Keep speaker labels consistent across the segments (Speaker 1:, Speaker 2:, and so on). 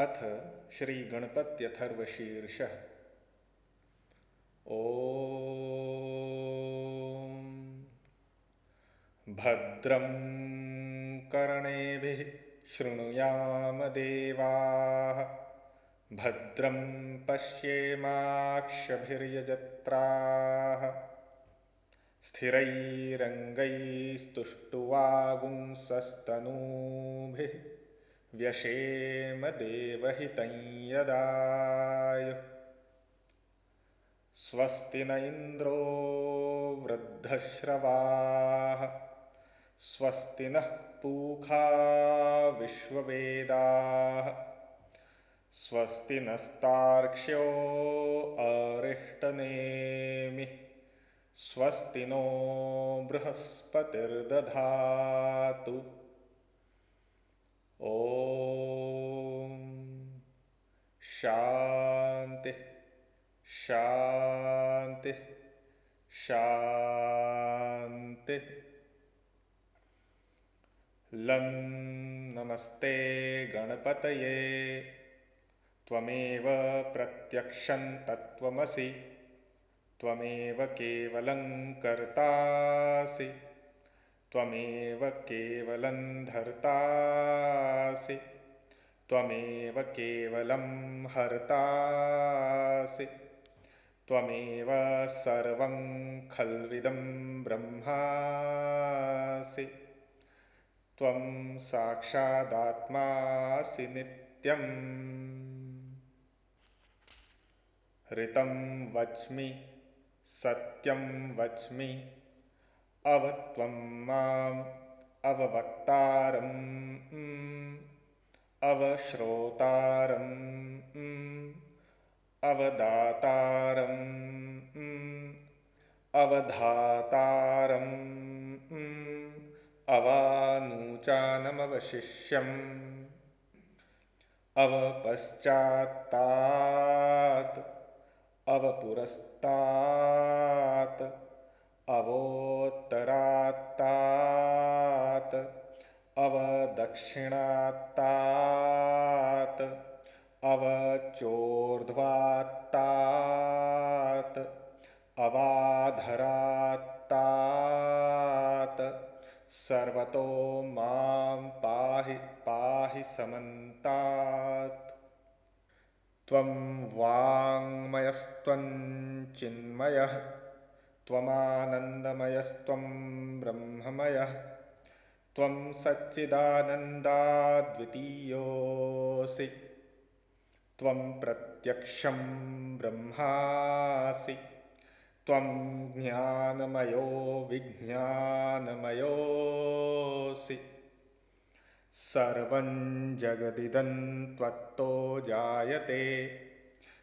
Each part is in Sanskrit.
Speaker 1: अथ श्रीगणपत्यथर्वशीर्षः। ॐ भद्रं कर्णेभिः शृणुयामदेवाः भद्रं पश्येमाक्षभिर्यजत्राः। स्थिरैरङ्गैस्तुष्टुवागुंसस्तनूभिः व्यशेमदेवहितं यदाय। स्वस्ति न इन्द्रो वृद्धश्रवाः। स्वस्ति नः पूखा विश्ववेदाः। स्वस्ति नस्तार्क्ष्यो अरिष्टनेमि। स्वस्ति नो बृहस्पतिर्दधातु ॐ शान्तिः शान्तिः शान्तिः लं नमस्ते गणपतये त्वमेव प्रत्यक्षं तत्त्वमसि त्वमेव केवलं कर्तासि त्वमेव केवलं धर्तासि। त्वमेव केवलं हर्तासि। त्वमेव सर्वं खल्विदं ब्रह्मासि। त्वं साक्षादात्मासि नित्यम्। ऋतं वच्मि सत्यं वच्मि अवत्वं माम् अववक्तारम् अवश्रोतारम् अवदातारम् अवधातारम् अवानूचानमवशिष्यम्। अवपश्चात्तात् अवपुरस्तात् अवोत्तरात्तात् अवदक्षिणात्तात् अवचोर्ध्वात्तात् अवाधरात्तात्। सर्वतो मां पाहि पाहि समन्तात्। त्वं वाङ्मयस्त्वं चिन्मयः त्वमानन्दमयस्त्वं ब्रह्ममयः। त्वं सच्चिदानन्दाद्वितीयोऽसि। त्वं प्रत्यक्षं ब्रह्मासि। त्वं ज्ञानमयो विज्ञानमयोऽसि। सर्वं जगदिदं त्वत्तो जायते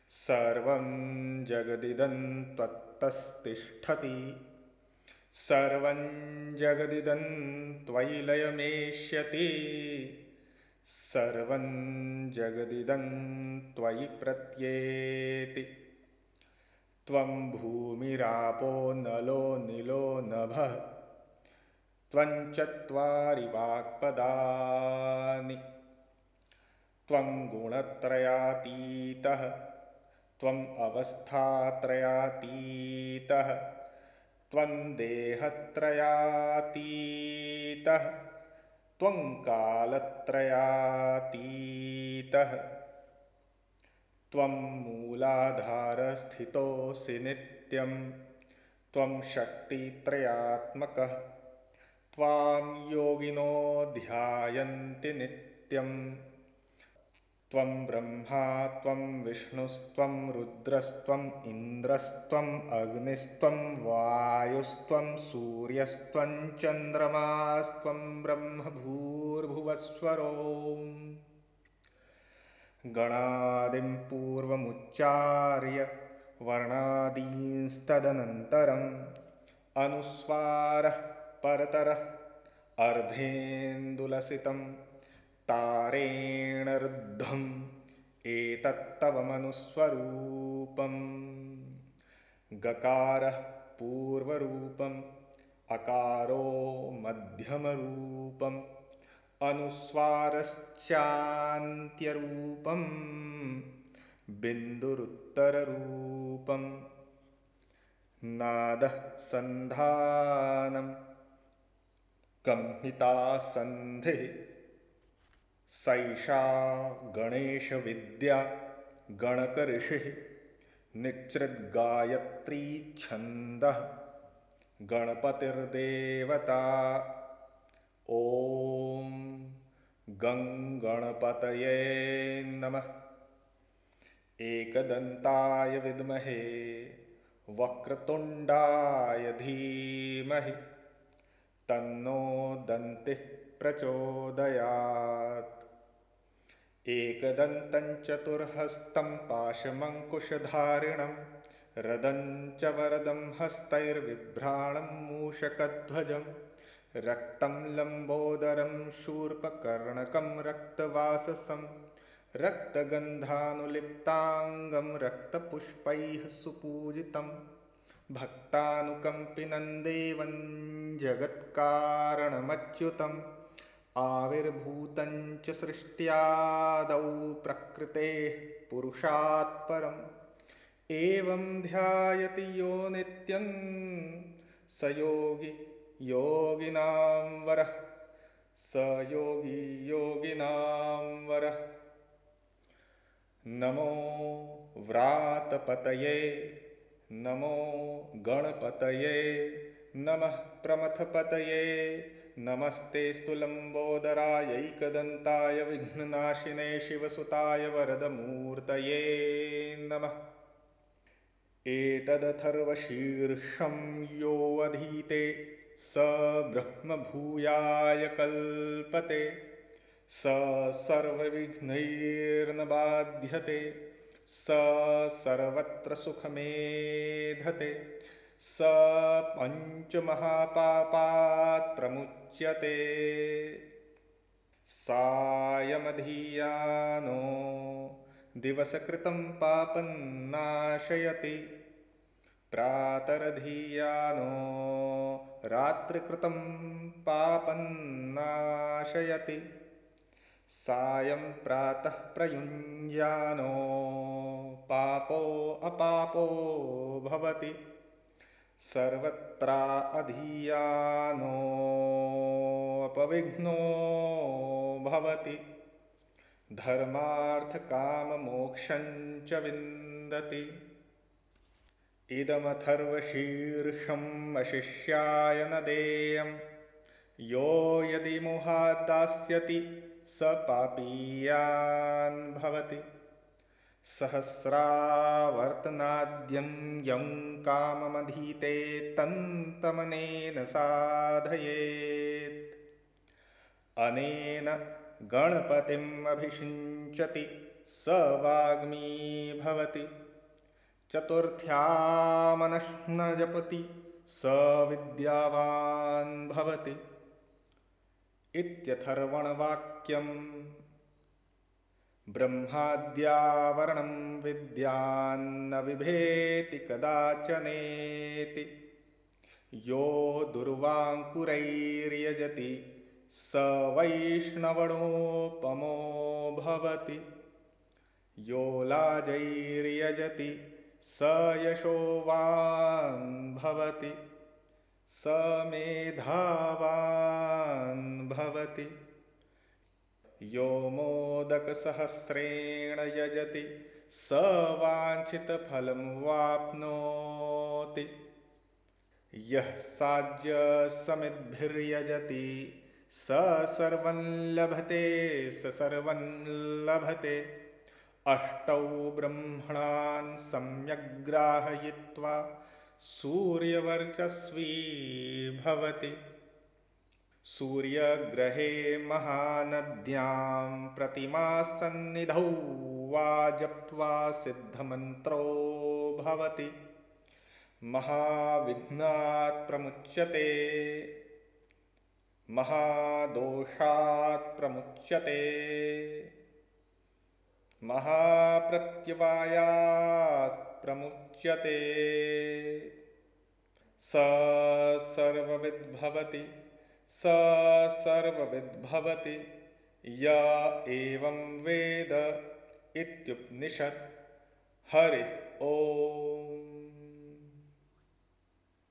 Speaker 1: सर्वं जगदिदं त्वत्तस्तिष्ठति। सर्वं जगदिदं त्वयि लयमेष्यति। सर्वं जगदिदं त्वयि प्रत्येति। त्वं भूमिरापो नलो निलो नभः। त्वं चत्वारि वाक्पदानि। त्वं गुणत्रयातीतः त्वम् अवस्थात्रयातीतः त्वं देहत्रयातीतः त्वं कालत्रयातीतः। त्वं मूलाधारस्थितोऽसि नित्यं त्वं शक्तित्रयात्मकः त्वां योगिनो ध्यायन्ति नित्यम् त्वं ब्रह्मा त्वं विष्णुस्त्वं रुद्रस्त्वम् इन्द्रस्त्वम् अग्निस्त्वं वायुस्त्वं सूर्यस्त्वं चन्द्रमास्त्वं ब्रह्मभूर्भुवस्वरो गणादिं पूर्वमुच्चार्य वर्णादींस्तदनन्तरम् अनुस्वारः परतरः अर्धेन्दुलसितं तारेण रुद्धम् एतत्तव मनुस्वरूपम्। गकारः पूर्वरूपम् अकारो मध्यमरूपम् अनुस्वारश्चान्त्यरूपं बिन्दुरुत्तररूपं नादः सन्धानं कंहिता सन्धिः सैषा गणेशविद्या गणकऋषिः निःसृद्गायत्रीच्छन्दः गणपतिर्देवता। ॐ गङ्गणपतये नमः। एकदन्ताय विद्महे वक्रतुण्डाय धीमहि तन्नो दन्तिः प्रचोदयात्। एकदन्तं चतुर्हस्तं पाशमङ्कुशधारिणं रदं च वरदं हस्तैर्बिभ्राणं मूषकध्वजं रक्तं लम्बोदरं शूर्पकर्णकं रक्तवाससं रक्तगन्धानुलिप्ताङ्गं रक्तपुष्पैः सुपूजितं भक्तानुकम्पिनं देवं जगत्कारणमच्युतम् आविर्भूतञ्च सृष्ट्यादौ प्रकृतेः पुरुषात् परम् एवं ध्यायति यो नित्यं स योगी योगिनां वरः स योगी योगिनां वरः नमो व्रातपतये नमो गणपतये नमः प्रमथपतये नमस्तेऽस्तु लम्बोदरायैकदन्ताय विघ्ननाशिने शिवसुताय वरदमूर्तये नमः। एतदथर्वशीर्षं योऽधीते स ब्रह्मभूयाय कल्पते स सर्वविघ्नैर्न बाध्यते स सर्वत्र सुखमेधते स पञ्चमहापापात् प्रमुच्यते सायमधीयानो दिवसकृतं पापं नाशयति। प्रातरधीयानो रात्रिकृतं पापं नाशयति। सायं प्रातः प्रयुञ्जानो पापो अपापो भवति सर्वत्रा अधीयानोऽपविघ्नो भवति धर्मार्थकाममोक्षं च विन्दति। इदमथर्वशीर्षम् अशिष्याय न देयं। यो यदि मोहाद्दास्यति स पापीयान् भवति सहस्रावर्तनाद्यं यं काममधीते तन्तमनेन साधयेत्। अनेन गणपतिम् अभिषिञ्चति स वाग्मी भवति। चतुर्थ्यामनश्न जपति स विद्यावान् भवति। इत्यथर्वणवाक्यम् ब्रह्माद्यावरणं विद्यान्न बिभेति कदाचनेति। यो दुर्वाङ्कुरैर्यजति स वैष्णवणोपमो भवति। यो लाजैर्यजति स यशोवान् भवति। स मेधावान् भवति यो मोदकसहस्रेण यजति स वाञ्छितफलं वाप्नोति। यः साज्यसमिद्भिर्यजति स सर्वं लभते स सर्वं लभते। अष्टौ ब्रह्मणान् सम्यग्राहयित्वा सूर्यवर्चस्वी भवति सूर्यग्रहे महानद्यां प्रतिमासन्निधौ वा जप्त्वा सिद्धमन्त्रो भवति। महाविघ्नात् प्रमुच्यते। महादोषात् प्रमुच्यते। महाप्रत्यवायात् प्रमुच्यते। स सर्वविद्भवति स सर्वविद्भवति। य एवं वेद इत्युपनिषत्। हरिः ॐ